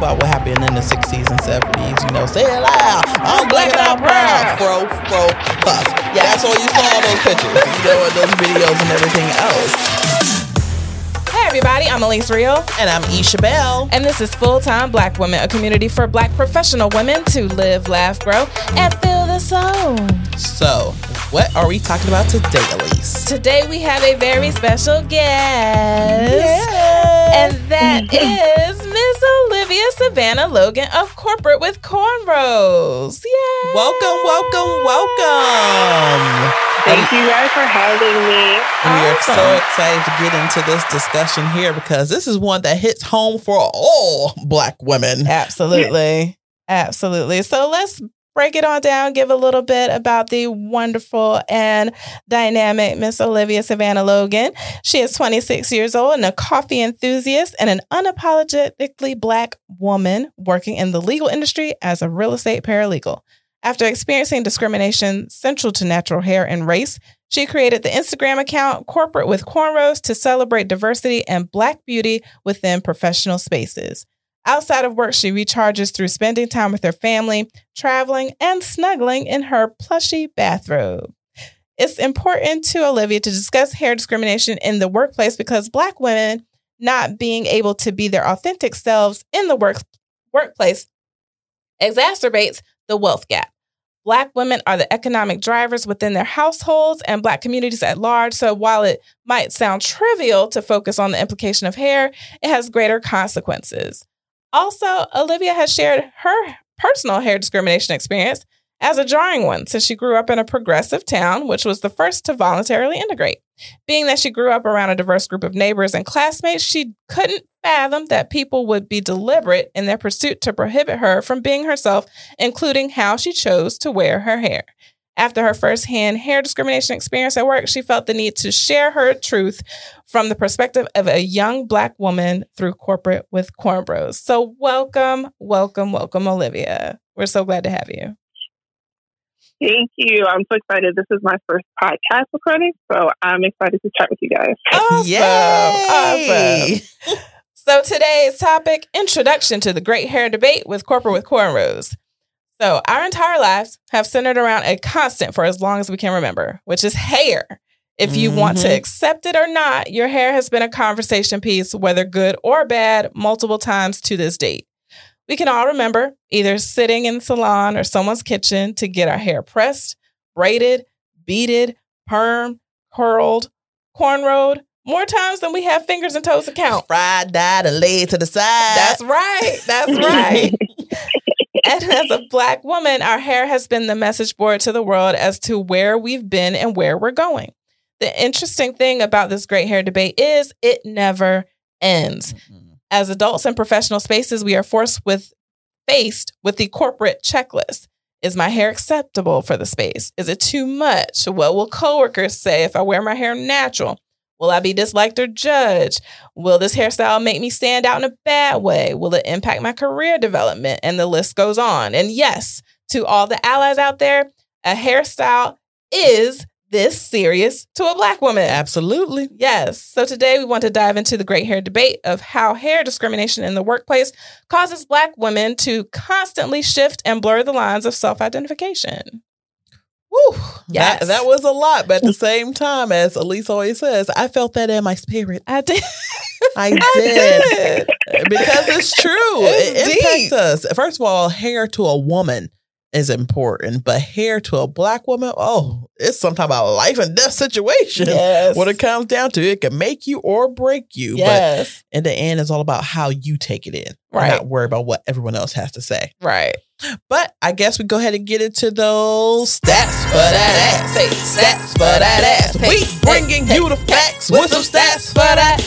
about what happened in the 60s and 70s. You know, say it loud. I'm black and I'm proud. Fro, fro, puff. Yeah, that's all you saw in those pictures. You know, and those videos and everything else. Hey everybody, I'm Elise Real. And I'm Isha Bell. And this is Full Time Black Women, a community for black professional women to live, laugh, grow, and feel the soul. So, what are we talking about today, Elise? Today we have a very special guest. Yeah. And that is Miss Olivia Savannah Logan of Corporate with Cornrows. Yeah. Welcome, welcome, welcome. Thank you guys for having me. We are so excited to get into this discussion here because this is one that hits home for all black women. Absolutely. Absolutely. So let's break it on down, give a little bit about the wonderful and dynamic Miss Olivia Savannah Logan. She is 26 years old and a coffee enthusiast and an unapologetically black woman working in the legal industry as a real estate paralegal. After experiencing discrimination central to natural hair and race, she created the Instagram account Corporate with Cornrows to celebrate diversity and black beauty within professional spaces. Outside of work, she recharges through spending time with her family, traveling, and snuggling in her plushy bathrobe. It's important to Olivia to discuss hair discrimination in the workplace because Black women not being able to be their authentic selves in the work, workplace exacerbates the wealth gap. Black women are the economic drivers within their households and Black communities at large. So while it might sound trivial to focus on the implication of hair, it has greater consequences. Also, Olivia has shared her personal hair discrimination experience as a jarring one since she grew up in a progressive town, which was the first to voluntarily integrate. Being that she grew up around a diverse group of neighbors and classmates, she couldn't fathom that people would be deliberate in their pursuit to prohibit her from being herself, including how she chose to wear her hair. After her firsthand hair discrimination experience at work, she felt the need to share her truth from the perspective of a young Black woman through corporate with cornrows. So, welcome, welcome, welcome, Olivia. We're so glad to have you. Thank you. I'm so excited. This is my first podcast recording, so I'm excited to chat with you guys. Awesome. Yay! Awesome. So, today's topic introduction to the great hair debate with corporate with cornrows. So, our entire lives have centered around a constant for as long as we can remember, which is hair. If you want to Mhm. accept it or not, your hair has been a conversation piece, whether good or bad, multiple times to this date. We can all remember either sitting in the salon or someone's kitchen to get our hair pressed, braided, beaded, perm, curled, cornrowed, more times than we have fingers and toes to count. Fried, dyed, and laid to the side. That's right. That's right. and as a black woman, our hair has been the message board to the world as to where we've been and where we're going. The interesting thing about this great hair debate is it never ends. Mhm. As adults in professional spaces, we are forced with faced with the corporate checklist. Is my hair acceptable for the space? Is it too much? What will coworkers say if I wear my hair natural? Will I be disliked or judged? Will this hairstyle make me stand out in a bad way? Will it impact my career development? And the list goes on. And yes, to all the allies out there, a hairstyle is this serious to a black woman. Absolutely. Yes. So today we want to dive into the great hair debate of how hair discrimination in the workplace causes black women to constantly shift and blur the lines of self identification. Woo. Yes. That, that was a lot, but at the same time, as Elise always says, I felt that in my spirit. I did. I I did. because it's true. It's it impacts us. First of all, hair to a woman is important, but hair to a black woman, oh, it's sometimes about a life and death situation. Yes. When it comes down to it, it can make you or break you. yes. But in the end, it's all about how you take it in. Right. Not worry about what everyone else has to say. Right. But I guess we go ahead and get into those stats for that ass. Hey, stats for that ass. We bringing you the facts with some stats for that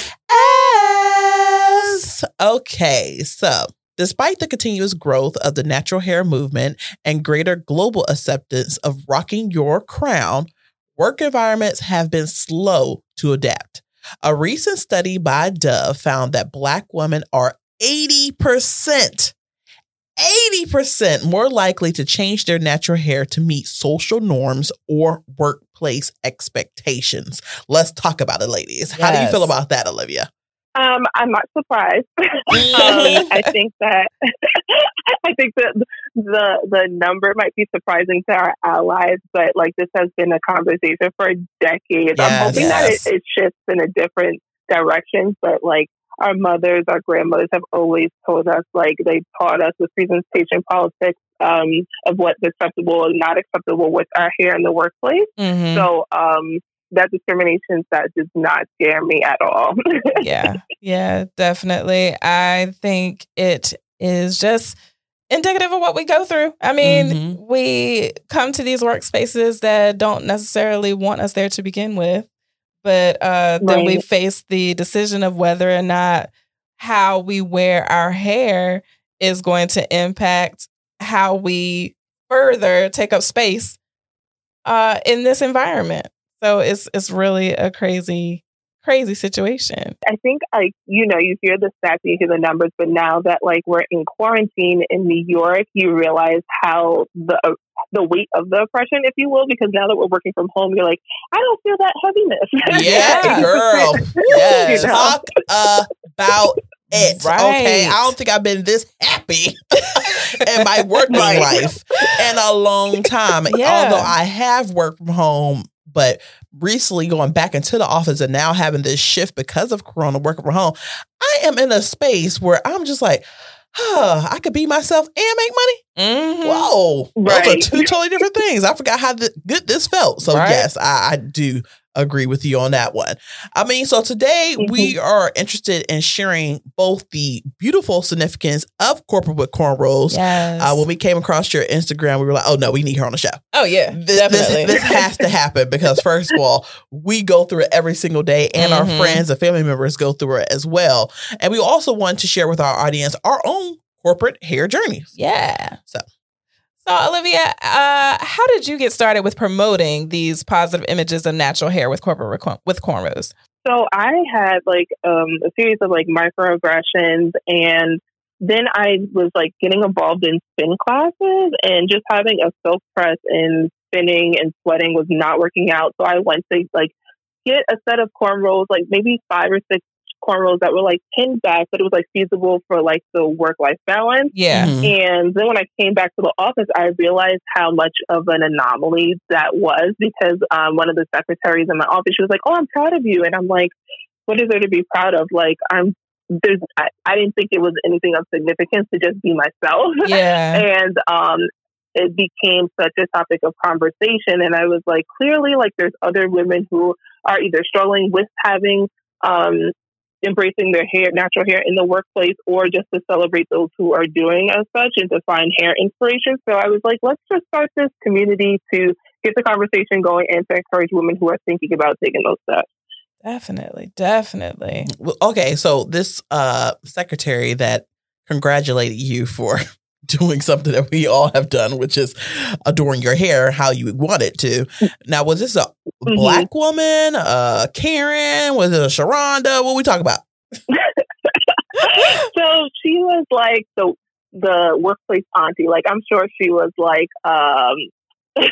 ass. Okay, so despite the continuous growth of the natural hair movement and greater global acceptance of rocking your crown, work environments have been slow to adapt. A recent study by Dove found that Black women are 80%, 80% more likely to change their natural hair to meet social norms or workplace expectations. Let's talk about it, ladies. How do you feel about that, Olivia? Um, I'm not surprised. um, I think that I think that the the number might be surprising to our allies, but like this has been a conversation for decades. Yes, I'm hoping yes. that it, it shifts in a different direction, but like our mothers, our grandmothers have always told us, like they taught us with presentation politics um, of what's acceptable and not acceptable with our hair in the workplace. Mm-hmm. So um, that discrimination that does not scare me at all. yeah, yeah, definitely. I think it is just indicative of what we go through. I mean, mm-hmm. we come to these workspaces that don't necessarily want us there to begin with, but uh, right. then we face the decision of whether or not how we wear our hair is going to impact how we further take up space uh, in this environment. So it's it's really a crazy crazy situation. I think like you know you hear the stats, you hear the numbers, but now that like we're in quarantine in New York, you realize how the uh, the weight of the oppression, if you will, because now that we're working from home, you're like, I don't feel that heaviness. Yeah, girl. yes. you know? Talk about it. Right. Okay. I don't think I've been this happy in my working right. life in a long time. Yeah. Although I have worked from home but recently going back into the office and now having this shift because of Corona working from home, I am in a space where I'm just like, huh, I could be myself and make money. Mm-hmm. Whoa, right. those are two totally different things. I forgot how good this felt. So right. yes, I, I, do agree with you on that one. I mean, so today mm-hmm. we are interested in sharing both the beautiful significance of corporate with cornrows. Yes. Uh, when we came across your Instagram, we were like, oh no, we need her on the show. Oh yeah, this, definitely. This, this has to happen because first of all, we go through it every single day, and mm-hmm. our friends and family members go through it as well. And we also want to share with our audience our own corporate hair journeys. Yeah. So so, Olivia, uh, how did you get started with promoting these positive images of natural hair with corporate with cornrows? So, I had like um, a series of like microaggressions, and then I was like getting involved in spin classes, and just having a silk press and spinning and sweating was not working out. So, I went to like get a set of cornrows, like maybe five or six cornrows that were like pinned back, but it was like feasible for like the work life balance. Yeah. Mm-hmm. And then when I came back to the office, I realized how much of an anomaly that was because um, one of the secretaries in my office, she was like, "Oh, I'm proud of you," and I'm like, "What is there to be proud of?" Like I'm. There's, I, I didn't think it was anything of significance to just be myself. Yeah. and um, it became such a topic of conversation. And I was like, clearly, like there's other women who are either struggling with having um, embracing their hair, natural hair in the workplace, or just to celebrate those who are doing as such and to find hair inspiration. So I was like, let's just start this community to get the conversation going and to encourage women who are thinking about taking those steps. Definitely, definitely. Well, okay, so this uh, secretary that congratulated you for doing something that we all have done, which is adoring your hair how you want it to. Now, was this a mm-hmm. black woman, uh, Karen? Was it a Sharonda? What we talk about? so she was like the the workplace auntie. Like I'm sure she was like um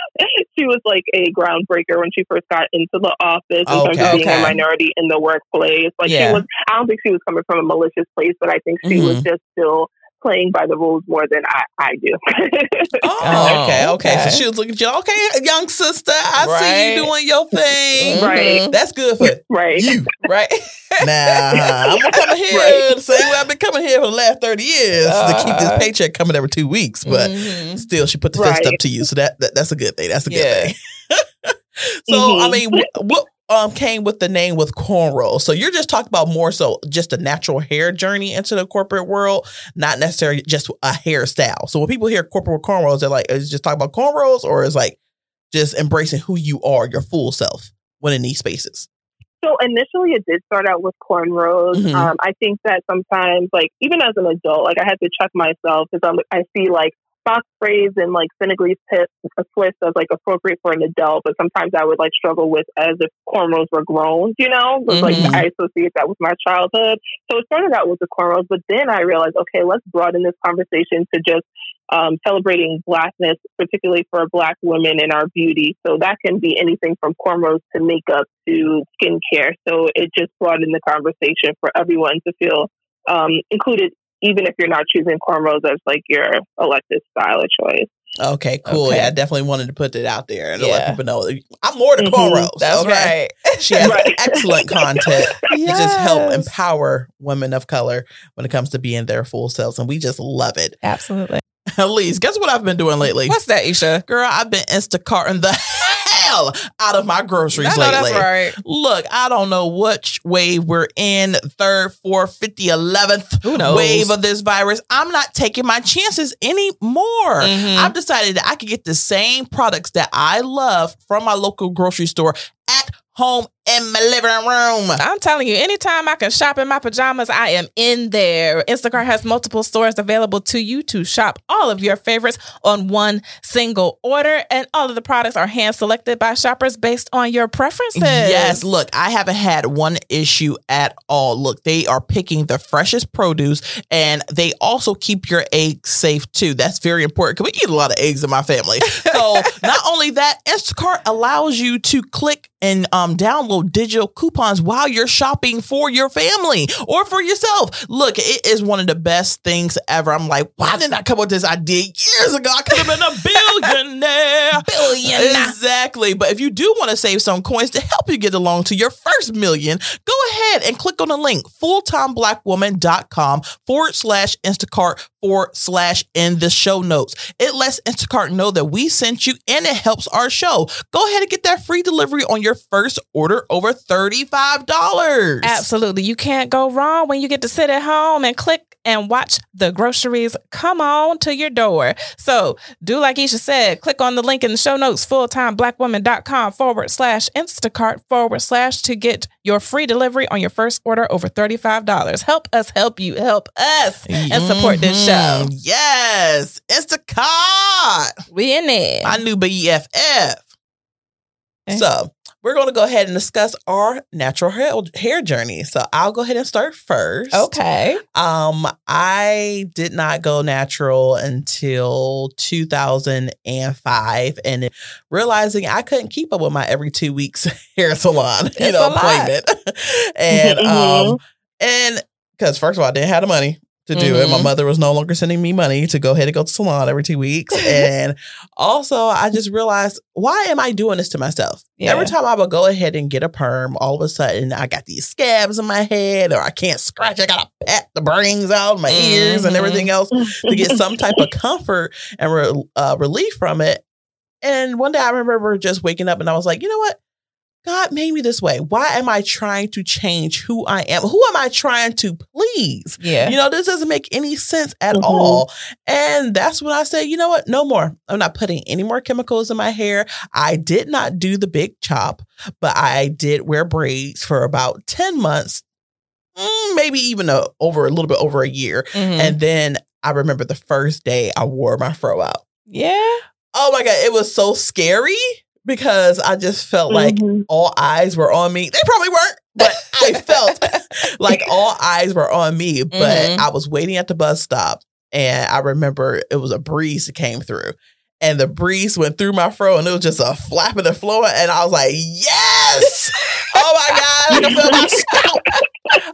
she was like a groundbreaker when she first got into the office in okay, terms of being okay. a minority in the workplace. Like yeah. she was I don't think she was coming from a malicious place, but I think she mm-hmm. was just still playing by the rules more than I, I do. oh, okay, okay. So she was looking at you, okay, young sister, I right. see you doing your thing. Right. That's good for right. you. Right. Now, I'm going to come here right. the same way I've been coming here for the last 30 years uh, to keep this uh-huh. paycheck coming every two weeks. But mm-hmm. still, she put the fist up to you. So that, that that's a good thing. That's a good yeah. thing. so, mm-hmm. I mean, what um came with the name with cornrows. So you're just talking about more so just a natural hair journey into the corporate world, not necessarily just a hairstyle. So when people hear corporate cornrows, they're like, is just talking about cornrows or is like just embracing who you are, your full self when in these spaces? So initially, it did start out with cornrows. Mm-hmm. Um, I think that sometimes, like even as an adult, like I had to check myself because I'm I see like box braids and like Senegalese tip, a twist as like appropriate for an adult, but sometimes I would like struggle with as if cornrows were grown, you know? mm-hmm. like I associate that with my childhood. So it started out with the cornrows, but then I realized, okay, let's broaden this conversation to just um, celebrating blackness, particularly for black women in our beauty. So that can be anything from cornrows to makeup to skincare. So it just broadened the conversation for everyone to feel um, included, even if you're not choosing cornrows as like your elective style of choice. Okay, cool. Okay. Yeah, I definitely wanted to put it out there and Yeah. let people know I'm more than Mhm. cornrows. That's okay? right. She has Right. excellent content to just help empower women of color when it comes to being their full selves. And we just love it. Absolutely. Elise, guess what I've been doing lately? What's that, Isha? Girl, I've been Instacarting the hell out of my groceries lately. that's right. Look, I don't know which wave we're in, third, fourth, 50, 11th wave of this virus. I'm not taking my chances anymore. Mhm. I've decided that I could get the same products that I love from my local grocery store at home in my living room. I'm telling you, anytime I can shop in my pajamas, I am in there. Instacart has multiple stores available to you to shop all of your favorites on one single order, and all of the products are hand selected by shoppers based on your preferences. Yes, look, I haven't had one issue at all. Look, they are picking the freshest produce and they also keep your eggs safe too. That's very important because we eat a lot of eggs in my family. So, not only that, Instacart allows you to click and um, download digital coupons while you're shopping for your family or for yourself. Look, it is one of the best things ever. I'm like, why didn't I come up with this idea years ago? I could have been a billionaire. Billionaire. Exactly. But if you do want to save some coins to help you get along to your first million, go ahead and click on the link fulltimeblackwoman.com forward slash Instacart forward slash in the show notes. It lets Instacart know that we sent you and it helps our show. Go ahead and get that free delivery on your first order over $35. Absolutely. You can't go wrong when you get to sit at home and click and watch the groceries come on to your door. So do like Isha said, click on the link in the show notes, fulltimeblackwoman.com forward slash Instacart forward slash to get your free delivery on your first order over $35. Help us help you help us and support this show. Mhm. Yes. Instacart. We in there. My new BFF. So we're going to go ahead and discuss our natural hair, hair journey. So I'll go ahead and start first. Okay. Um, I did not go natural until 2005, and realizing I couldn't keep up with my every two weeks hair salon, you It's know, appointment, and um, Mhm. and because first of all, I didn't have the money to do it. My Mhm. mother was no longer sending me money to go ahead and go to salon every two weeks, and also I just realized why am I doing this to myself? Yeah. Every time I would go ahead and get a perm, all of a sudden I got these scabs in my head, or I can't scratch. I gotta pat the brains out, of my ears, and everything else to get some type of comfort and re- uh, relief from it. And one day I remember just waking up and I was like, you know what? God made me this way. Why am I trying to change who I am? Who am I trying to please? Yeah. You know, this doesn't make any sense at Mhm. all. And that's when I say, you know what? No more. I'm not putting any more chemicals in my hair. I did not do the big chop, but I did wear braids for about 10 months, mm, maybe even a, over a little bit over a year. Mhm. And then I remember the first day I wore my fro out. yeah. Oh my God, it was so scary because I just felt like Mhm. all eyes were on me. They probably weren't, but I felt like all eyes were on me. But Mhm. I was waiting at the bus stop and I remember it was a breeze that came through. And the breeze went through my fro and it was just a flapping and flowing. And I was like, yes! Oh my God, I can feel my scalp.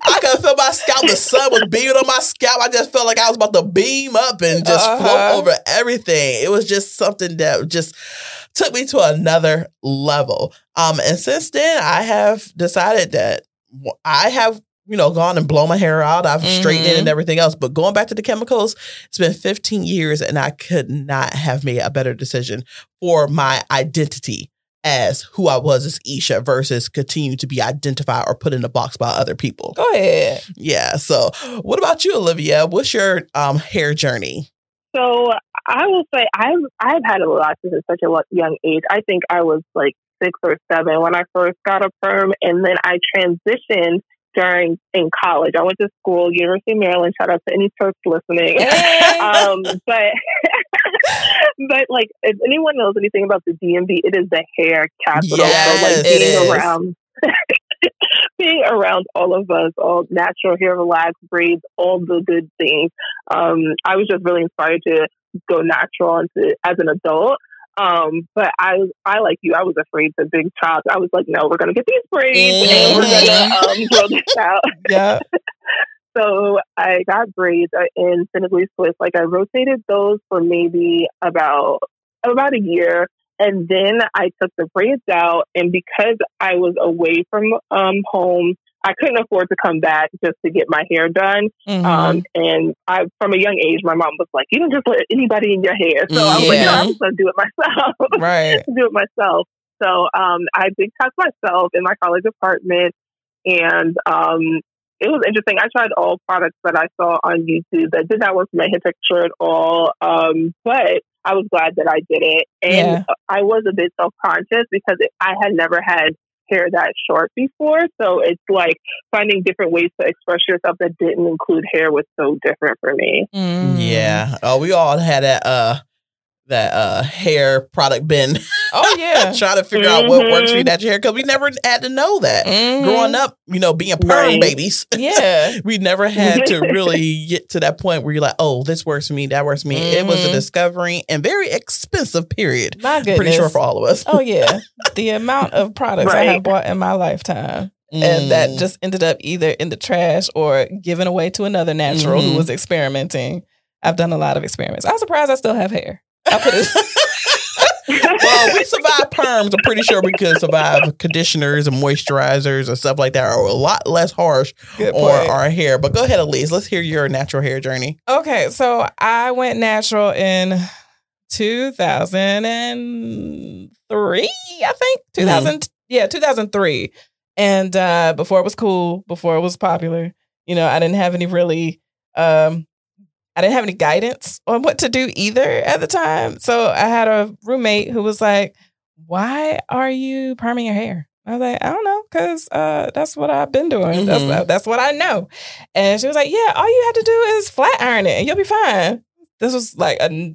I could feel my scalp. The sun was beaming on my scalp. I just felt like I was about to beam up and just Uh-huh. float over everything. It was just something that just took me to another level. Um, and since then, I have decided that I have, you know, gone and blown my hair out. I've straightened it and everything else. But going back to the chemicals, it's been 15 years, and I could not have made a better decision for my identity as who I was as Isha versus continue to be identified or put in a box by other people. Go ahead. Yeah. So, what about you, Olivia? What's your um hair journey? So I will say I've I've had a lot since such a young age. I think I was like six or seven when I first got a perm, and then I transitioned during in college. I went to school, University of Maryland. Shout out to any Terps listening. Hey. um, but but like if anyone knows anything about the DMV, it is the hair capital. Yes, so like being around being around all of us, all natural hair, relaxed braids, all the good things. Um, I was just really inspired to go natural into, as an adult. Um, but I, I like you, I was afraid to big chop. I was like, no, we're gonna get these braids and we're gonna um, grow this out. Yeah. so I got braids uh, in Senegalese twist. Like I rotated those for maybe about about a year, and then I took the braids out. And because I was away from um, home, I couldn't afford to come back just to get my hair done. Mhm. Um, and I, from a young age, my mom was like, "You don't just let anybody in your hair." So I was like, "No, I'm just gonna do it myself." right. do it myself. So um, I big chopped myself in my college apartment, and um, it was interesting. I tried all products that I saw on YouTube that did not work for my hair texture at all, um, but I was glad that I did it. And I was a bit self conscious because it, I had never had hair that short before. So it's like finding different ways to express yourself that didn't include hair was so different for me. Mm. Yeah. Oh, we all had that uh that uh hair product bin Oh yeah. trying to figure out what works for Mhm. that hair because we never had to know that. Mhm. Growing up, you know, being perm Right. babies, Yeah. we never had to really get to that point where you're like, oh, this works for me, that works for me. It was a Mhm. discovery and very expensive period. My goodness. Pretty sure for all of us. Oh yeah. The amount of products I have bought in my lifetime. and that Mm. just ended up either in the trash or given away to another natural who was experimenting. I've done a lot of experiments. I'm surprised I still have hair. I put it. well, we survive perms. I'm pretty sure we could survive conditioners and moisturizers and stuff like that are a lot less harsh Good on point. our hair. But go ahead, Elise. Let's hear your natural hair journey. Okay, so I went natural in 2003, I think. 2000, yeah, 2003. And uh, before it was cool, before it was popular, you know, I didn't have any really, um, I didn't have any guidance on what to do either at the time. So I had a roommate who was like, "Why are you perming your hair?" I was like, "I don't know, cause uh, that's what I've been doing. Mhm. That's that's what I know." And she was like, "Yeah, all you have to do is flat iron it, and you'll be fine." This was like a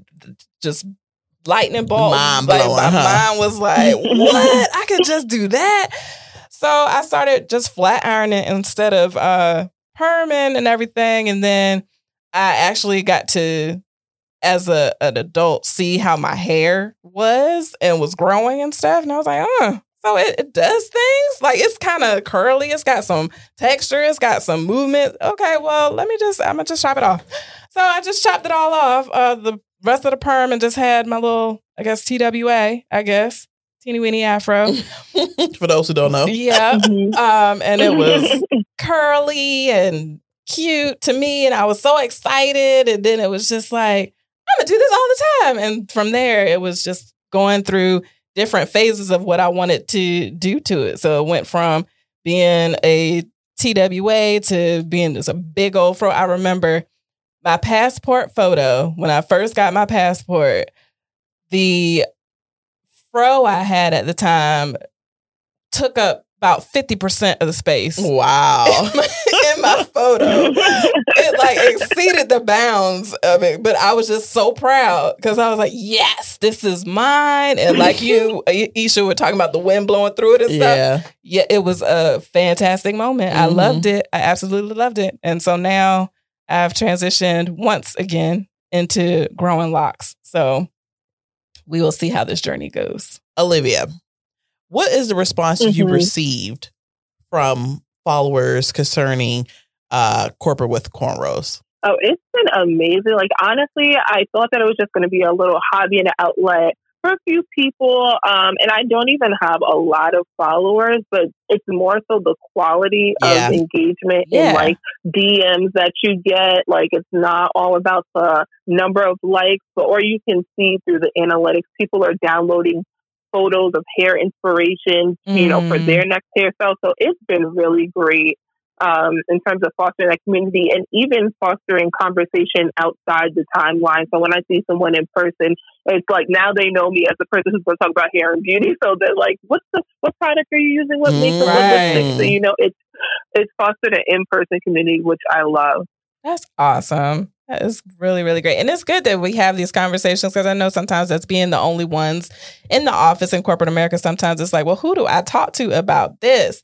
just lightning bolt. Mind Like, blowing, my huh? mind was like, "What? I could just do that." So I started just flat ironing instead of uh, perming and everything, and then I actually got to, as a an adult, see how my hair was and was growing and stuff, and I was like, "Oh." So it, it does things like it's kind of curly. It's got some texture. It's got some movement. Okay, well, let me just I'm gonna just chop it off. So I just chopped it all off. Uh, the rest of the perm and just had my little, I guess TWA, I guess teeny weeny afro. For those who don't know. yeah, Mhm. um, and it was curly and cute to me, and I was so excited. And then it was just like I'm gonna do this all the time. And from there, it was just going through different phases of what I wanted to do to it. So it went from being a TWA to being just a big old fro. I remember my passport photo when I first got my passport. The fro I had at the time took up about 50% of the space Wow. in my photo. It like exceeded the bounds of it, but I was just so proud because I was like, yes, this is mine. And like you, Isha, were talking about the wind blowing through it and stuff. yeah. Yeah, it was a fantastic moment. I Mhm. loved it. I absolutely loved it. And so now I've transitioned once again into growing locks. So we will see how this journey goes. Olivia, what is the response you Mhm. received from followers concerning uh corporate with cornrows? Oh, it's been amazing. Like honestly, I thought that it was just going to be a little hobby and an outlet for a few people. Um, and I don't even have a lot of followers, but it's more so the quality Yeah. of engagement Yeah. and like DMs that you get. Like it's not all about the number of likes, but or you can see through the analytics, people are downloading photos of hair inspiration, you know, for Mm. their next hairstyle. So it's been really great um, in terms of fostering that community and even fostering conversation outside the timeline. So when I see someone in person, it's like now they know me as the person who's going to talk about hair and beauty. So they're like, "What's the what product are you using? What makeup? What lipstick?" Right. So you know, it's it's fostered an in person community, which I love. That's awesome. That is really, really great. And it's good that we have these conversations because I know sometimes that's being the only ones in the office in corporate America. Sometimes it's like, well, who do I talk to about this?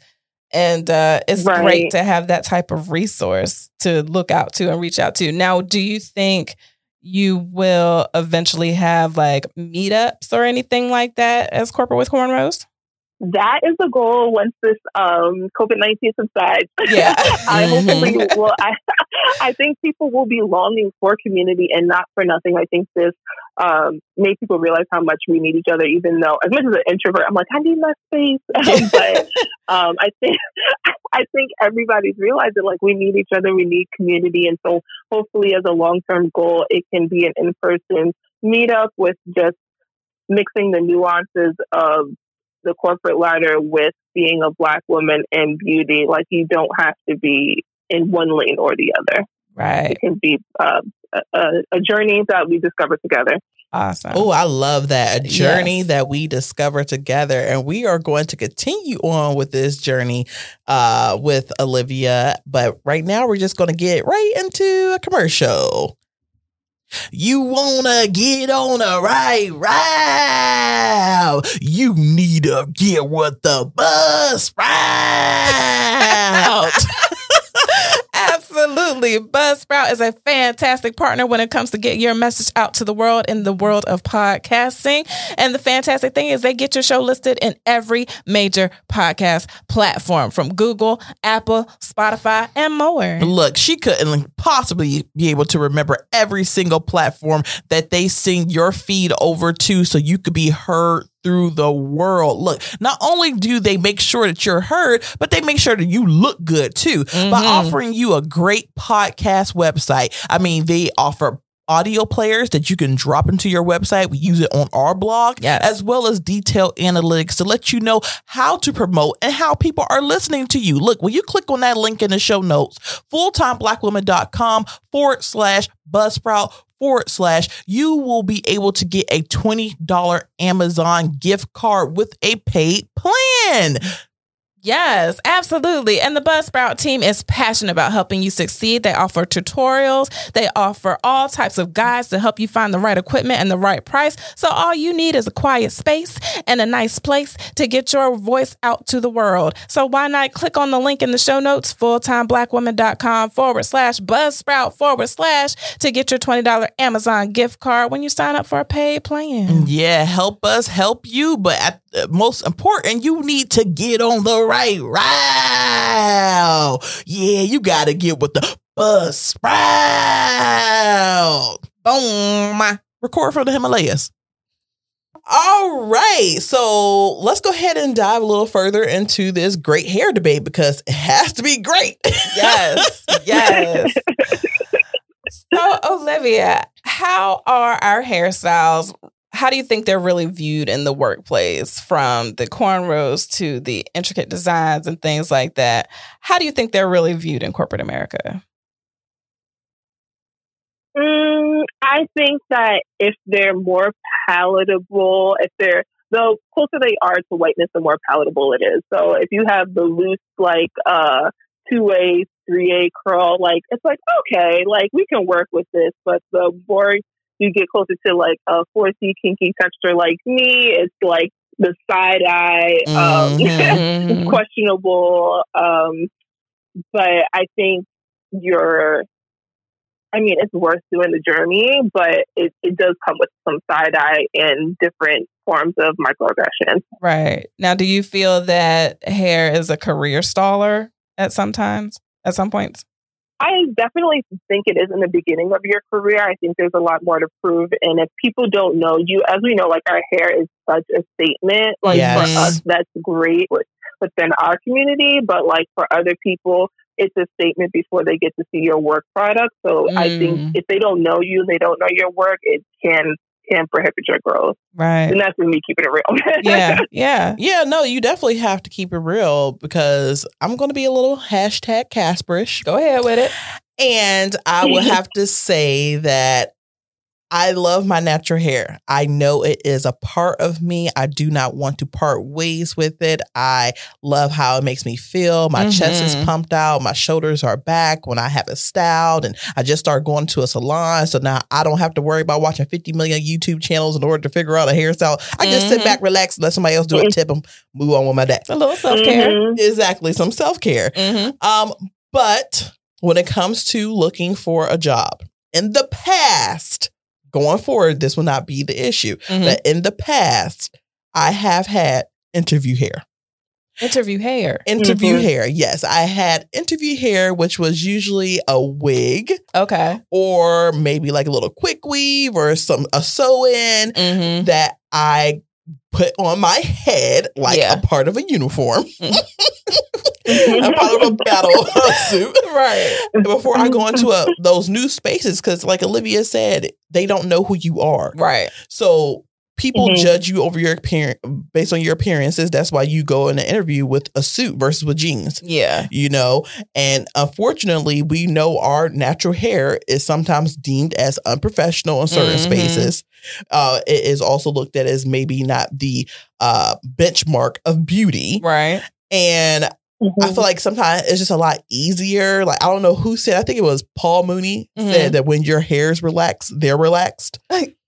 And uh, it's Right. great to have that type of resource to look out to and reach out to. Now, do you think you will eventually have like meetups or anything like that as corporate with cornrows? That is the goal once this um, COVID nineteen subsides. Yeah, I hopefully will. I, I think people will be longing for community and not for nothing. I think this um, made people realize how much we need each other. Even though, as much as an introvert, I'm like, I need my space. but um, I think I think everybody's realizing like we need each other. We need community, and so hopefully, as a long term goal, it can be an in person meetup with just mixing the nuances of the corporate ladder with being a black woman and beauty. Like you don't have to be in one lane or the other. Right. It can be uh, a, a, journey that we discover together. Awesome. Oh, I love that. A journey yes. that we discover together. And we are going to continue on with this journey uh, with Olivia. But right now, we're just going to get right into a commercial. You wanna get on a right route. You need to get with the Buzzsprout. Absolutely. Buzzsprout is a fantastic partner when it comes to get your message out to the world in the world of podcasting. And the fantastic thing is they get your show listed in every major podcast platform from Google, Apple, Spotify, and more. Look, she couldn't possibly be able to remember every single platform that they send your feed over to so you could be heard through the world. Look, not only do they make sure that you're heard, but they make sure that you look good too mm-hmm. by offering you a great podcast website. I mean, they offer audio players that you can drop into your website. We use it on our blog, yes. as well as detailed analytics to let you know how to promote and how people are listening to you. Look, when you click on that link in the show notes, fulltimeblackwoman.com forward slash buzzsprout forward slash, you will be able to get a $20 Amazon gift card with a paid plan. Yes, absolutely. And the Buzzsprout team is passionate about helping you succeed. They offer tutorials, they offer all types of guides to help you find the right equipment and the right price. So all you need is a quiet space and a nice place to get your voice out to the world. So why not click on the link in the show notes, fulltimeblackwoman.com forward slash Buzzsprout forward slash to get your $20 Amazon gift card when you sign up for a paid plan. Yeah, help us help you. But at the most important, you need to get on the right route. Yeah, you got to get with the Buzzsprout. Boom. Record from the Himalayas. All right. So let's go ahead and dive a little further into this great hair debate because it has to be great. Yes. yes. so, Olivia, how are our hairstyles how do you think they're really viewed in the workplace from the cornrows to the intricate designs and things like that? How do you think they're really viewed in corporate America? Mm, I think that if they're more palatable, if they're the closer they are to whiteness, the more palatable it is. So if you have the loose, like, uh, two A, three A curl, like it's like okay, like we can work with this. But the more you get closer to like a 4C kinky texture like me, it's like the side eye, um, mm-hmm. questionable. Um, but I think you're, I mean, it's worth doing the journey, but it, it does come with some side eye and different forms of microaggression. Right. Now, do you feel that hair is a career staller at sometimes, at some points? I definitely think it is in the beginning of your career. I think there's a lot more to prove. And if people don't know you, as we know, like our hair is such a statement. Like yes. for us, that's great within our community. But like for other people, it's a statement before they get to see your work product. So mm. I think mm. if they don't know you, they don't know your work, it can can prohibit your growth. Right. And that's me keeping it real. yeah. Yeah. Yeah. No, you definitely have to keep it real because I'm going to be a little hashtag Casperish. Go ahead with it. And I will have to say that I love my natural hair. I know it is a part of me. I do not want to part ways with it. I love how it makes me feel. My mm-hmm. chest is mm-hmm. pumped out. My shoulders are back when I have it styled. And I just start going to a salon. So now I don't have to worry about watching 50 million YouTube channels in order to figure out a hairstyle. I just mm-hmm. sit back, relax, let somebody else do it, tip them, move on with my day. A little self care. Mm-hmm. Exactly. Some self care. Mm-hmm. Um, but when it comes to looking for a job, in the past, going forward, this will not be the issue. Mhm. But in the past, I have had interview hair. Interview hair. Interview Mhm. hair. Yes, I had interview hair, which was usually a wig Okay. or maybe like a little quick weave or some a sew in Mm-hmm. that I put on my head like Yeah. a part of a uniform, a part of a battle suit. Right. Before I go into a, those new spaces, because like Olivia said, they don't know who you are. Right. So people Mhm. judge you over your appearance based on your appearances. That's why you go in an interview with a suit versus with jeans. Yeah. You know, and unfortunately, we know our natural hair is sometimes deemed as unprofessional in certain Mhm. spaces. Uh, it is also looked at as maybe not the uh, benchmark of beauty. Right. And I feel like sometimes it's just a lot easier. Like, I don't know who said, I think it was Paul Mooney Mhm. said that when your hair's relaxed, they're relaxed.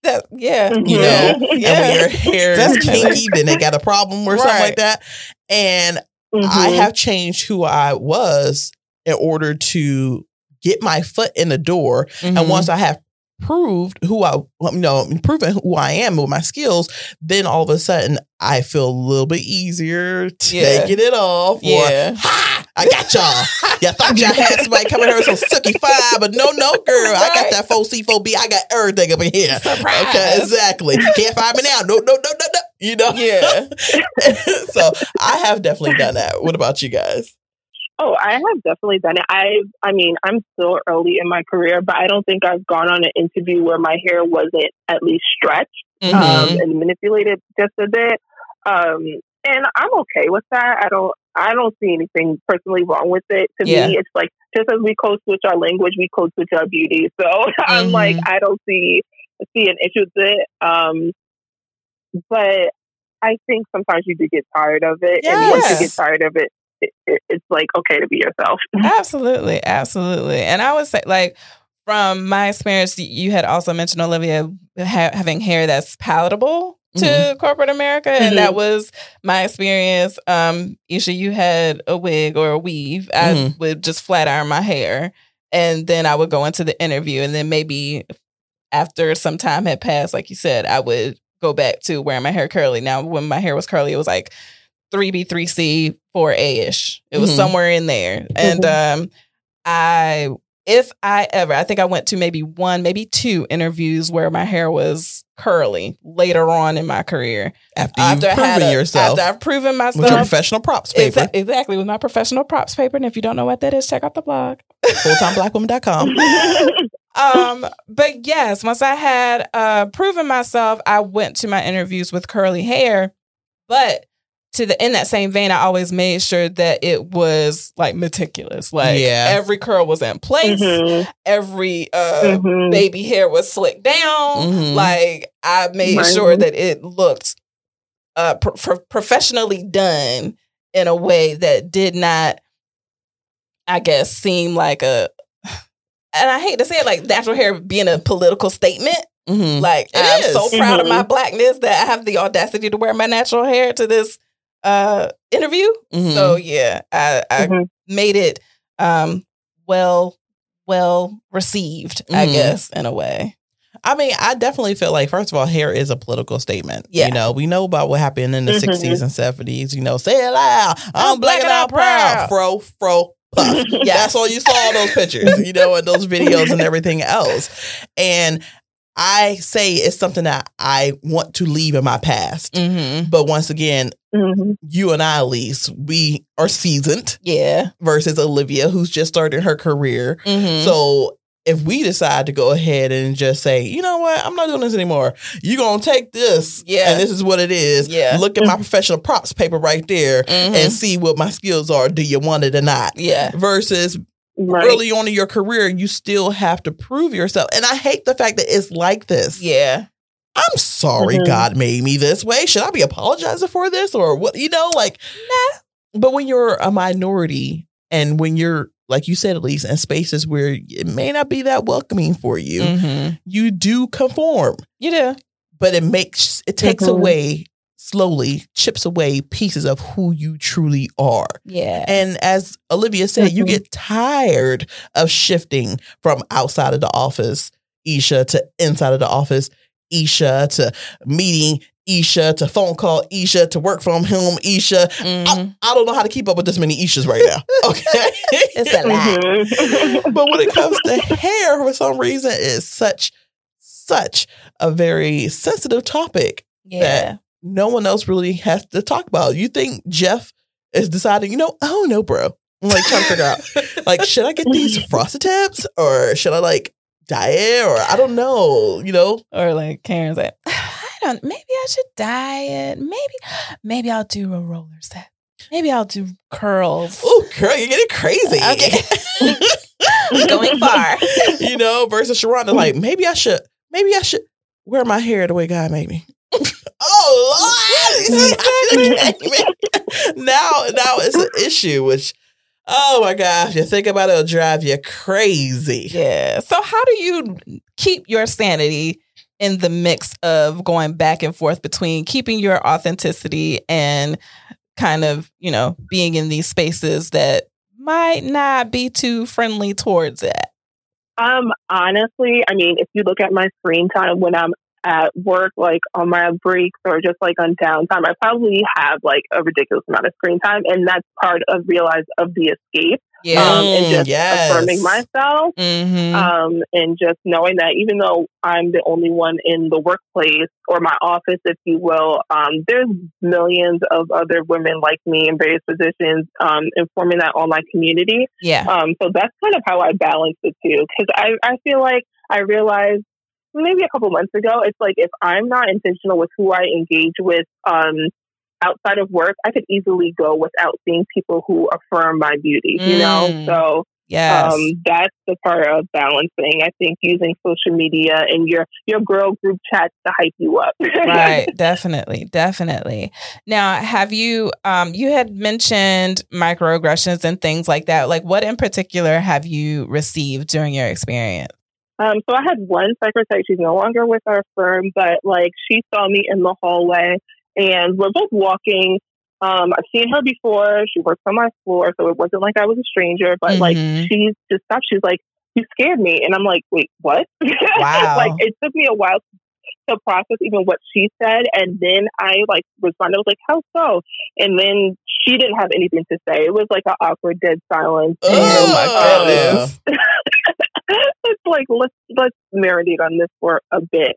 That, yeah. Mhm. You know, Yeah. and when your hair is kinky, then they got a problem or something like that. And Mhm. I have changed who I was in order to get my foot in the door. And once I have proved who I, you know, proven who I am with my skills, then all of a sudden I feel a little bit easier Yeah. taking it off. Or, Yeah. ha! I got y'all. You thought y'all had somebody coming here with some silky fine, but no, no, girl. I got that 4C4B. I got everything up in here. Surprise. Okay, exactly. Can't find me now. No, no, no, no, no. You know? Yeah. so I have definitely done that. What about you guys? Oh, I have definitely done it. I I mean, I'm still early in my career, but I don't think I've gone on an interview where my hair wasn't at least stretched Mhm. um, and manipulated just a bit. Um, and I'm okay with that. I don't I don't see anything personally wrong with it. To Yeah. me, it's like just as we code switch our language, we code switch our beauty. So I'm Mhm. like, I don't see see an issue with it. Um, but I think sometimes you do get tired of it, and once you get tired of it, it, it, it's like okay to be yourself. Absolutely, absolutely. And I would say, like, from my experience, you had also mentioned Olivia ha- having hair that's palatable to corporate America, and that was my experience. Um, Isha, you had a wig or a weave. I Mhm. would just flat iron my hair, and then I would go into the interview, and then maybe after some time had passed, like you said, I would go back to wearing my hair curly. Now, when my hair was curly, it was like 3B, 3C, 4A ish. It was Mhm. somewhere in there. And um, I, if I ever, I think I went to maybe one, maybe two interviews where my hair was curly later on in my career. After you've I proven a- yourself After I've proven myself. with your professional props paper, Exa- exactly, with my professional props paper. And if you don't know what that is, check out the blog. fulltimeblackwoman.com. um, but yes, once I had uh proven myself, I went to my interviews with curly hair. But to the in that same vein, I always made sure that it was like meticulous. Like Yeah. every curl was in place, Mhm, every uh mhm. baby hair was slicked down. Mhm. Like I made Right. sure that it looked uh pro- pro- professionally done in a way that did not, I guess, seem like a. And I hate to say it, like natural hair being a political statement. Mhm. Like It I'm is. so proud of my Mhm. blackness that I have the audacity to wear my natural hair to this uh interview. Mhm. So yeah, I, I Mhm. made it um well well received, I Mhm. guess, in a way. I mean, I definitely feel like, first of all, hair is a political statement. Yeah. You know, we know about what happened in the Mhm. 60s and 70s. You know, say it loud. I'm, black and I'm proud. Fro, fro, puff. That's all you saw in those pictures, you know, and those videos and everything else. And I say it's something that I want to leave in my past. Mm-hmm. But once again, Mhm. you and I, at least, we are seasoned Yeah. versus Olivia, who's just started her career. Mm-hmm. So if we decide to go ahead and just say, you know what, I'm not doing this anymore. You're gonna take this, Yeah. and this is what it is. Yeah. Look at my professional props paper right there Mhm. and see what my skills are. Do you want it or not? yeah. Versus Right. early on in your career, you still have to prove yourself. And I hate the fact that it's like this. Yeah. I'm sorry Mhm. God made me this way. Should I be apologizing for this or what? You know, like, but when you're a minority and when you're, like you said, at least in spaces where it may not be that welcoming for you, Mm-hmm. you do conform, You do. but it makes, it takes Mhm. away slowly, chips away pieces of who you truly are. Yeah. And as Olivia said, you Mhm. get tired of shifting from outside of the office Isha to inside of the office, Isha to meeting, Isha to phone call, Isha to work from home, Isha. Mhm. I, I don't know how to keep up with this many Ishas right now. Okay. It's a lot. But when it comes to hair, for some reason, it's such, such a very sensitive topic. Yeah. No one else really has to talk about. You think Jeff is deciding, you know, oh no, bro. I'm like trying to figure out, like, should I get these frosted tips or should I like dye it or I don't know, you know? Or like Karen's like, I don't. Maybe I should diet. Maybe, maybe I'll do a roller set. Maybe I'll do curls. Oh, girl, you're getting crazy. Okay. Going far. you know, versus Sharonda, like, maybe I should, maybe I should wear my hair the way God made me. Oh Lord! now, now it's an issue, which oh my gosh, you think about it, it'll drive you crazy. Yeah. So how do you keep your sanity in the mix of going back and forth between keeping your authenticity and kind of, you know, being in these spaces that might not be too friendly towards it? Um, honestly, I mean, if you look at my screen time when I'm at work, like on my breaks or just like on downtime, I probably have like a ridiculous amount of screen time, and that's part of realize of the escape. Um, and just yes. affirming myself. Mm-hmm. Um, and just knowing that even though I'm the only one in the workplace or my office, if you will, um, there's millions of other women like me in various positions um, informing that online community. yeah. Um, so that's kind of how I balance the two. Because I, I feel like I realized maybe a couple months ago, it's like if I'm not intentional with who I engage with um, outside of work, I could easily go without seeing people who affirm my beauty, you know? Mm. So Yes. um, that's the part of balancing. I think using social media and your, your girl group chats to hype you up. right definitely definitely now have you um you had mentioned microaggressions and things like that like what in particular have you received during your experience Um, so I had one secretary. She's no longer with our firm, but like she saw me in the hallway, and we're both walking. Um, I've seen her before. She works on my floor, so it wasn't like I was a stranger. But like Mhm. she just stopped. She's like, "You scared me," and I'm like, "Wait, what?" Wow. like it took me a while to process even what she said, and then I like responded. I was like, "How so?" And then she didn't have anything to say. It was like an awkward, dead silence. Oh, my goodness. it's like let's let's marinate on this for a bit.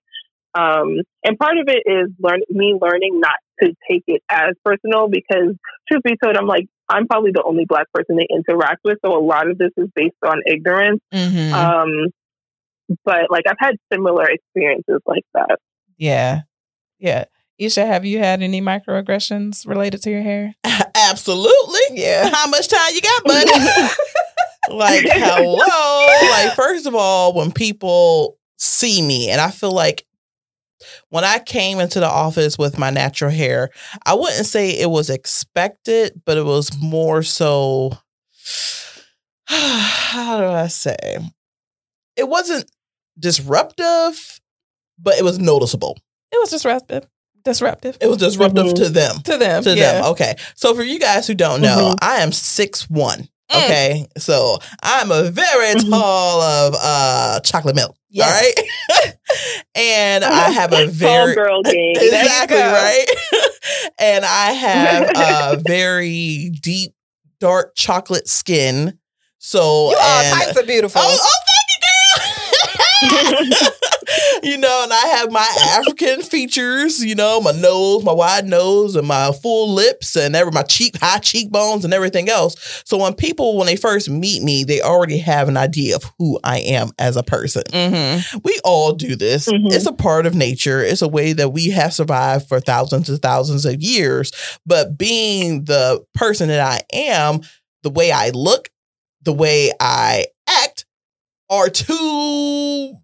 Um, and part of it is learn me learning not to take it as personal because truth be told, I'm like I'm probably the only black person they interact with, so a lot of this is based on ignorance. Mhm. Um, but like I've had similar experiences like that. yeah yeah isha have you had any microaggressions related to your hair Absolutely. Yeah. How much time you got, buddy? like, hello. Like, first of all, when people see me, and I feel like when I came into the office with my natural hair, I wouldn't say it was expected, but it was more so. How do I say? It wasn't disruptive, but it was noticeable. it was disruptive disruptive It was disruptive Mhm. to them to them to yeah. them. Okay. So for you guys who don't know, I am six one. Mm. Okay. So I'm a very Mhm. tall of uh chocolate milk. Yes. All right. and I have a Tall very girl game. Exactly right. and I have a very deep, dark chocolate skin. So you all and- types of beautiful Oh, oh, thank you, girl. you know, and I have my African features, you know, my nose, my wide nose, and my full lips, and every my cheek, high cheekbones, and everything else. So when people, when they first meet me, they already have an idea of who I am as a person. mm-hmm. We all do this. Mhm. It's a part of nature. It's a way that we have survived for thousands and thousands of years. But being the person that I am, the way I look, the way I act are two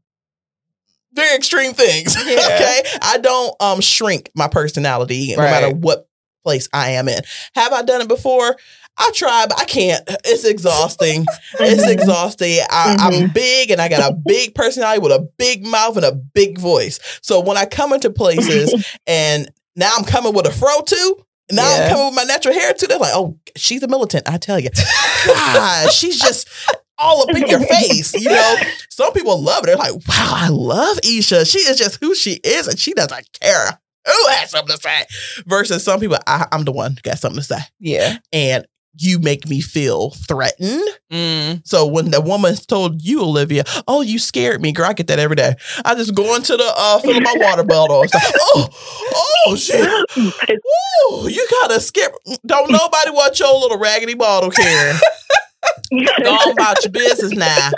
very extreme things. Yeah. okay. I don't um shrink my personality no matter what place I am in. Have I done it before? I try, but I can't. It's exhausting. it's exhausting. I, I'm Mhm. big and I got a big personality with a big mouth and a big voice. So when I come into places and now I'm coming with a fro too, now Yeah. I'm coming with my natural hair too, they're like, oh, she's a militant. I tell you. God, she's just all up in your face. You know, some people love it. They're like, wow, I love Isha. She is just who she is, and she doesn't care who has something to say. Versus some people, I, I'm the one who got something to say, Yeah. and you make me feel threatened. Mm. So when the woman told you, Olivia, oh, you scared me, girl, I get that every day. I just go into the uh fill my water bottle and say, oh, oh shit. Ooh, you gotta skip. Don't nobody want your little raggedy bottle, Karen. Go on about your business now.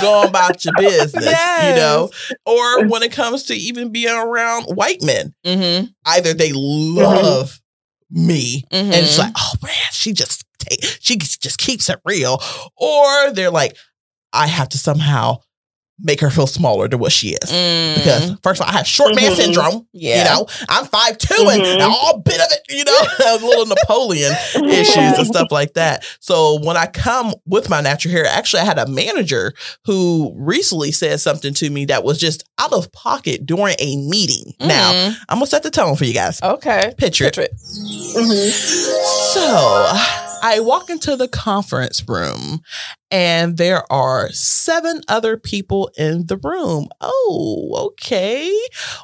Go on about your business. You know? Or when it comes to even being around white men, Mm-hmm. either they love me Mm-hmm. and it's like, oh man, she just ta- she just keeps it real, or they're like, I have to somehow make her feel smaller than what she is. Because first of all, I have short man Mhm. syndrome. Mm-hmm. yeah. You know, I'm five two and all bit of it. You know, a little Napoleon issues and stuff like that. So when I come with my natural hair, actually, I had a manager who recently said something to me that was just out of pocket during a meeting. Now Mhm. I'm gonna set the tone for you guys. okay. Picture it. Picture it. Mhm. So I walk into the conference room and there are seven other people in the room. Oh, okay.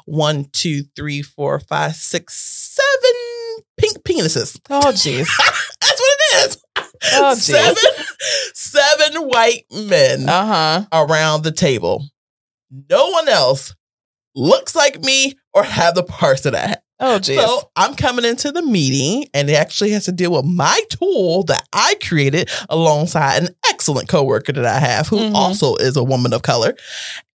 One, two, three, four, five, six, seven pink penises. Oh, jeez. That's what it is. Oh, jeez. seven, seven white men Uh huh. around the table. No one else looks like me or have the parts of that I have. Oh, geez. So I'm coming into the meeting and it actually has to deal with my tool that I created alongside an excellent coworker that I have who Mhm. also is a woman of color.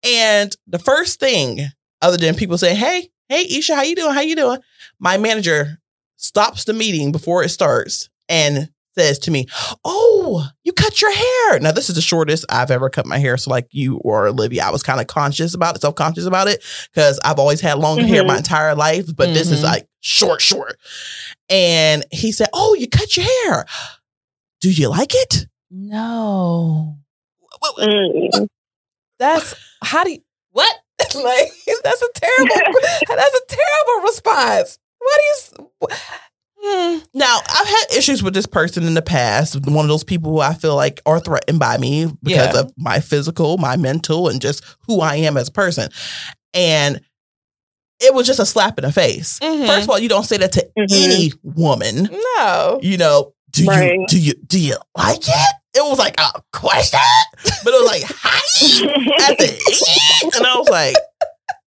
And the first thing, other than people say, Hey, hey Isha, how you doing? How you doing? My manager stops the meeting before it starts and says to me, Oh, you cut your hair. Now, this is the shortest I've ever cut my hair. So, like you or Olivia, I was kind of conscious about it, self conscious about it, because I've always had long hair Mhm. my entire life, but this is Mhm. like short, short. And he said, Oh, you cut your hair. Do you like it? no. Mm. That's how do you what? like that's a terrible that's a terrible response. What do you. Now, I've had issues with this person in the past. One of those people who I feel like are threatened by me because Yeah. of my physical, my mental, and just who I am as a person. And it was just a slap in the face. Mhm. First of all, you don't say that to Mhm. any woman. No. You know, do you do you do you like it? It was like a question, but it was like hi at the end, and I was like,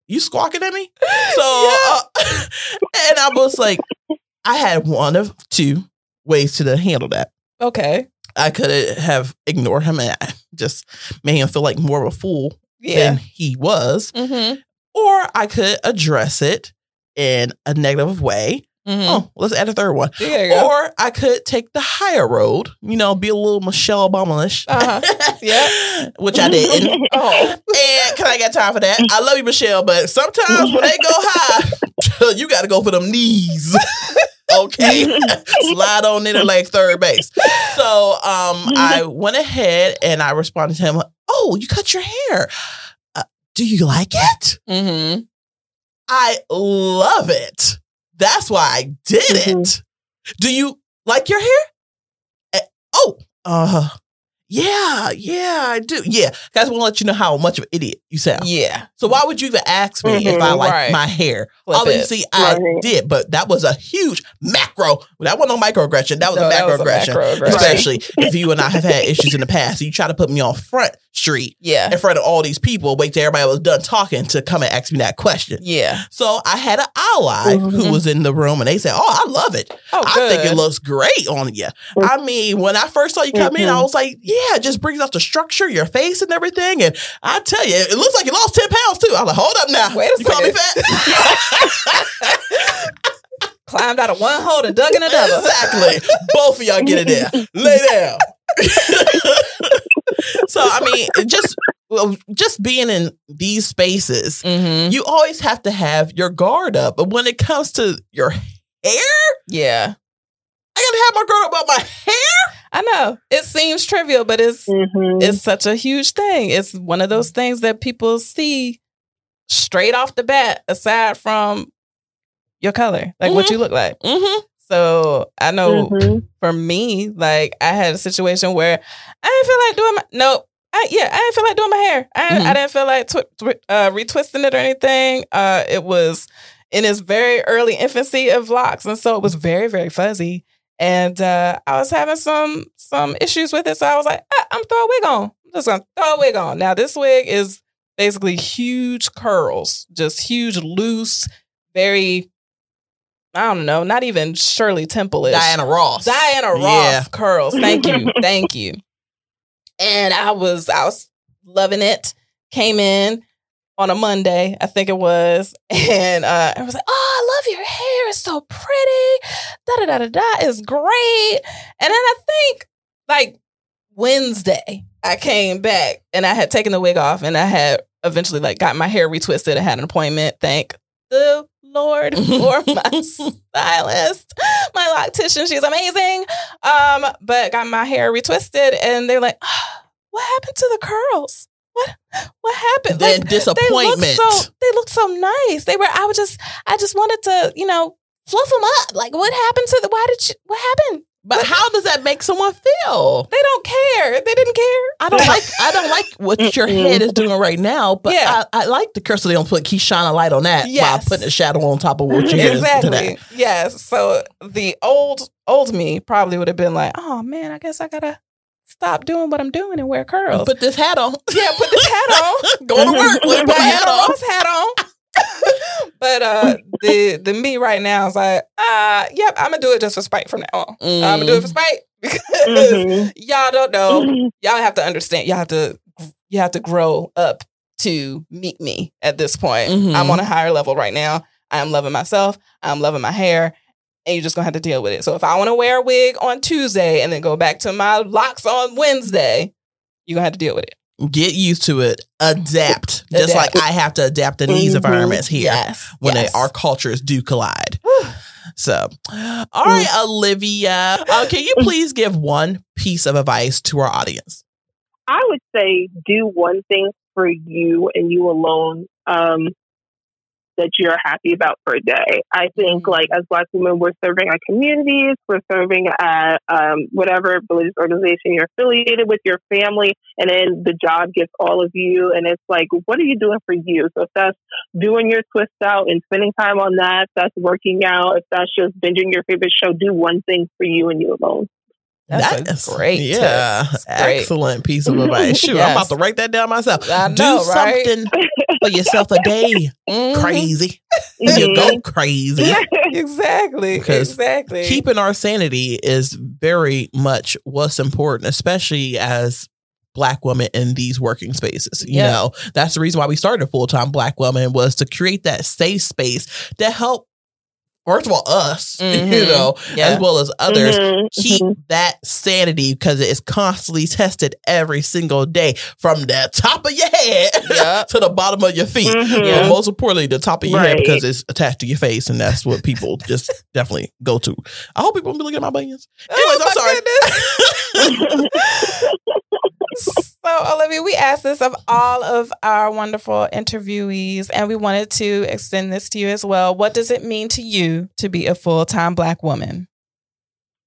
"You squawking at me?" So, uh, and I was like, I had one of two ways to handle that. Okay. I could have ignored him and I just made him feel like more of a fool Yeah. than he was, Mm-hmm. or I could address it in a negative way. Mm-hmm. Oh, let's add a third one. Or I could take the higher road, you know, be a little Michelle Obama-ish. Uh-huh. Yeah. Which I didn't. Oh. And can I get time for that? I love you, Michelle, but sometimes when they go high, you got to go for them knees. okay, slide on in like third base. So um, I went ahead and I responded to him. Oh, you cut your hair. Uh, do you like it? Mm-hmm. I love it. That's why I did it. Do you like your hair? Eh, oh, uh, yeah, yeah, I do. Yeah, guys, want to let you know how much of an idiot you sound. Yeah. So why would you even ask me if Mhm, I like right. my hair? Flip Obviously. I Right. did, but that was a huge macro. That wasn't no microaggression. That was No, a that was a macroaggression. macroaggression. Especially if you and I have had issues in the past. So you try to put me on front street Yeah. in front of all these people, wait till everybody was done talking to come and ask me that question. Yeah. So I had an ally who Mhm. was in the room and they said, Oh, I love it. Oh, I think it looks great on you. I mean, when I first saw you come in, I Mhm. was like, yeah, it just brings out the structure, your face and everything. And I tell you, it looks like you lost 10 pounds too. I was like, hold up now. Wait a you call me fat? Climbed out of one hole and dug in another. exactly. Both of y'all get in there. Lay down. so, I mean, just just being in these spaces, Mm-hmm. you always have to have your guard up. But when it comes to your hair, Yeah. I gotta have my guard up about my hair. I know. It seems trivial, but it's Mhm. it's such a huge thing. It's one of those things that people see straight off the bat, aside from your color, like what Mhm. you look like. Mm-hmm. So I know Mhm. for me, like I had a situation where I didn't feel like doing my nope. I, yeah, I didn't feel like doing my hair. I, Mhm. I didn't feel like tw- tw- uh, retwisting it or anything. Uh, it was in its very early infancy of locks, and so it was very, very fuzzy. And uh, I was having some some issues with it, so I was like, ah, I'm throw a wig on. I'm just gonna throw a wig on. Now this wig is basically huge curls, just huge, loose, very. I don't know, not even Shirley Temple is Diana Ross. Diana Ross Yeah. curls. Thank you. Thank you. And I was I was loving it. Came in on a Monday, I think it was, and uh, I was like, "Oh, I love your hair. It's so pretty. Da da da da da. It's great." And then I think like Wednesday, I came back and I had taken the wig off, and I had eventually like got my hair retwisted. I had an appointment. Thank the Lord for my stylist, my loctician. She's amazing. Um, but got my hair retwisted, and they're like, "Ah, "What happened to the curls? What what happened?" then Like, disappointment. They looked so they looked so nice. They were. I was just. I just wanted to, you know, fluff them up. Like, what happened to the? Why did you? What happened? But how does that make someone feel? They don't care. They didn't care. I don't like I don't like what your head is doing right now, but Yeah. I, I like the curse so they don't put keep shine a light on that while putting a shadow on top of what your head is today. Exactly. Yes. So the old old me probably would have been like, "Oh man, I guess I gotta stop doing what I'm doing and wear curls." Put this hat on. yeah, put this hat on. Go to work. Put a hat on. Hat on. but uh the the me right now is like, uh, yep, I'm gonna do it just for spite from now on. I'm gonna do it for spite because Mhm. y'all don't know. Y'all have to understand. Y'all have to you have to grow up to meet me at this point. Mhm. I'm on a higher level right now. I'm loving myself. I'm loving my hair. And you're just gonna have to deal with it. So if I want to wear a wig on Tuesday and then go back to my locks on Wednesday, you're gonna have to deal with it. Get used to it. Adapt. Just like I have to adapt in these Mhm. environments here Yes. when yes. they, our cultures do collide. So, all right, Olivia, uh, can you please give one piece of advice to our audience? I would say do one thing for you and you alone um, that you're happy about per day. I think, Mhm. like, as Black women, we're serving our communities, we're serving at um, whatever religious organization you're affiliated with, your family, and then the job gets all of you. And it's like, what are you doing for you? So if that's doing your twist out and spending time on that, if that's working out, if that's just binging your favorite show, do one thing for you and you alone. That's a great. Yeah, That's great. excellent piece of advice. Shoot, I'm about to write that down myself. Do know, right? something for yourself a day. Mhm. Crazy. You go crazy. Exactly. Because exactly. Keeping our sanity is very much what's important, especially as black women in these working spaces. You Yeah. know, that's the reason why we started full time black women was to create that safe space to help, first of all, us, you Mhm. know, Yeah. as well as others Mhm, keep mhm. that sanity because it is constantly tested every single day from the top of your head Yep. to the bottom of your feet. Mhm. Yeah. But most importantly, the top of your head because it's attached to your face, and that's what people just definitely go to. I hope people won't be looking at my bunions. Anyways, Oh, I'm my sorry. So, Olivia, we asked this of all of our wonderful interviewees, and we wanted to extend this to you as well. What does it mean to you to be a full time Black woman?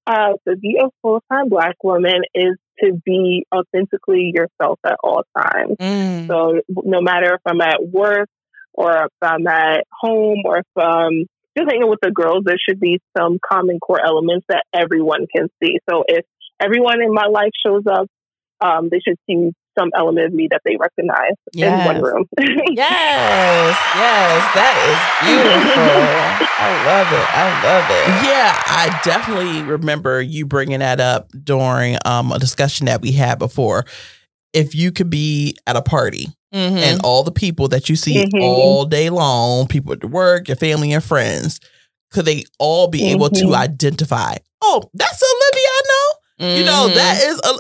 uh, to be a full time Black woman is to be authentically yourself at all times. Mm. So no matter if I'm at work or if I'm at home or if I'm just hanging with the girls, there should be some common core elements that everyone can see. So if everyone in my life shows up, um, they should see some element of me that they recognize in one room. Yes, yes, that is beautiful. I love it. I love it. Yeah, I definitely remember you bringing that up during um, a discussion that we had before. If you could be at a party Mhm. and all the people that you see Mhm. all day long, people at work, your family and friends, could they all be able to Mhm. identify? Oh, that's Olivia. Know. You know that is, a,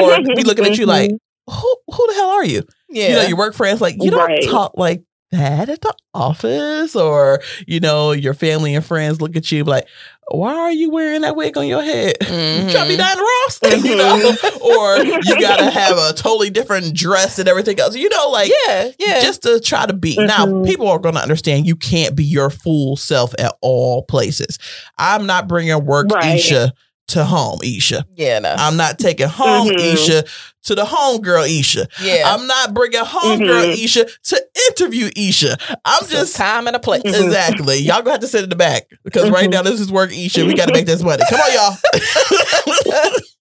or be looking at you like, Mm-hmm. who who the hell are you? yeah. You know, your work friends like you don't Right. talk like that at the office, or you know, your family and friends look at you like, why are you wearing that wig on your head? Mhm. Trying to be Diana Ross, you know, or you gotta have a totally different dress and everything else. You know, like yeah, yeah. just to try to be. Now, Mhm. people are going to understand you can't be your full self at all places. I'm not bringing work Right. Isha to home, Isha. Yeah, no. I'm not taking home Mhm. Isha to the homegirl Isha. yeah. I'm not bringing homegirl Mhm. Isha to interview Isha. I'm It's just time and a place. Mhm. exactly. Y'all gonna have to sit in the back because right Mhm. now this is work Isha. We got to make this money. Come on, y'all.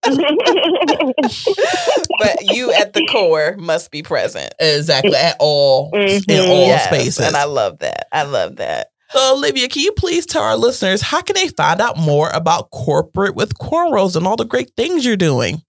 but you at the core must be present. exactly at all in Mhm. all Yes, spaces. And I love that. I love that. So, Olivia, can you please tell our listeners how can they find out more about corporate with cornrows and all the great things you're doing?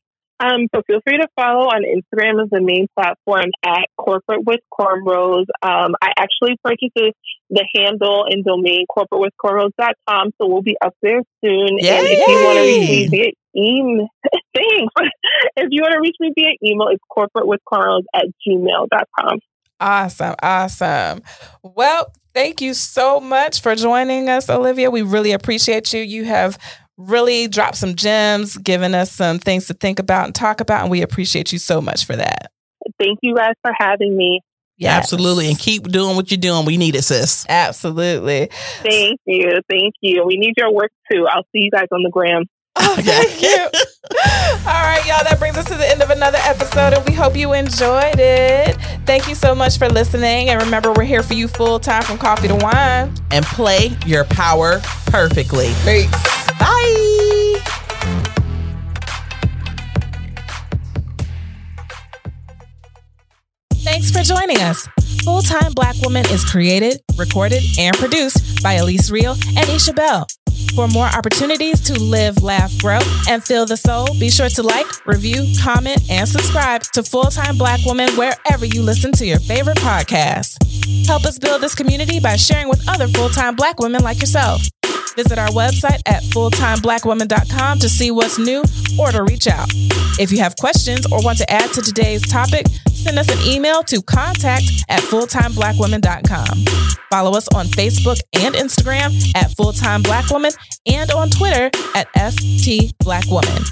Um, so feel free to follow on Instagram as the main platform at corporate with cornrows. Um, I actually purchased the handle and domain corporatewithcornrows.com, so we'll be up there soon. And if you want to reach me via email, thanks. if you want to reach me via email, it's corporatewithcornrows at gmail.com. Awesome. Awesome. Well, thank you so much for joining us, Olivia. We really appreciate you. You have really dropped some gems, given us some things to think about and talk about, and we appreciate you so much for that. Thank you guys for having me. Yes. Absolutely. And keep doing what you're doing. We need it, sis. Absolutely. Thank you. Thank you. We need your work too. I'll see you guys on the gram. Oh, thank you. All right, y'all. That brings us to the end of another episode, and we hope you enjoyed it. Thank you so much for listening. And remember, we're here for you full time from coffee to wine. And play your power perfectly. Peace. Bye. Thanks for joining us. Full Time Black Woman is created, recorded, and produced by Elise Real and Isha Bell. For more opportunities to live, laugh, grow, and feel the soul, be sure to like, review, comment, and subscribe to Full Time Black Woman wherever you listen to your favorite podcast. Help us build this community by sharing with other full time black women like yourself. Visit our website at fulltimeblackwoman.com to see what's new or to reach out. If you have questions or want to add to today's topic, send us an email to contact at fulltimeblackwoman.com. Follow us on Facebook and Instagram at Fulltime Black Woman and on Twitter at FT Black Woman.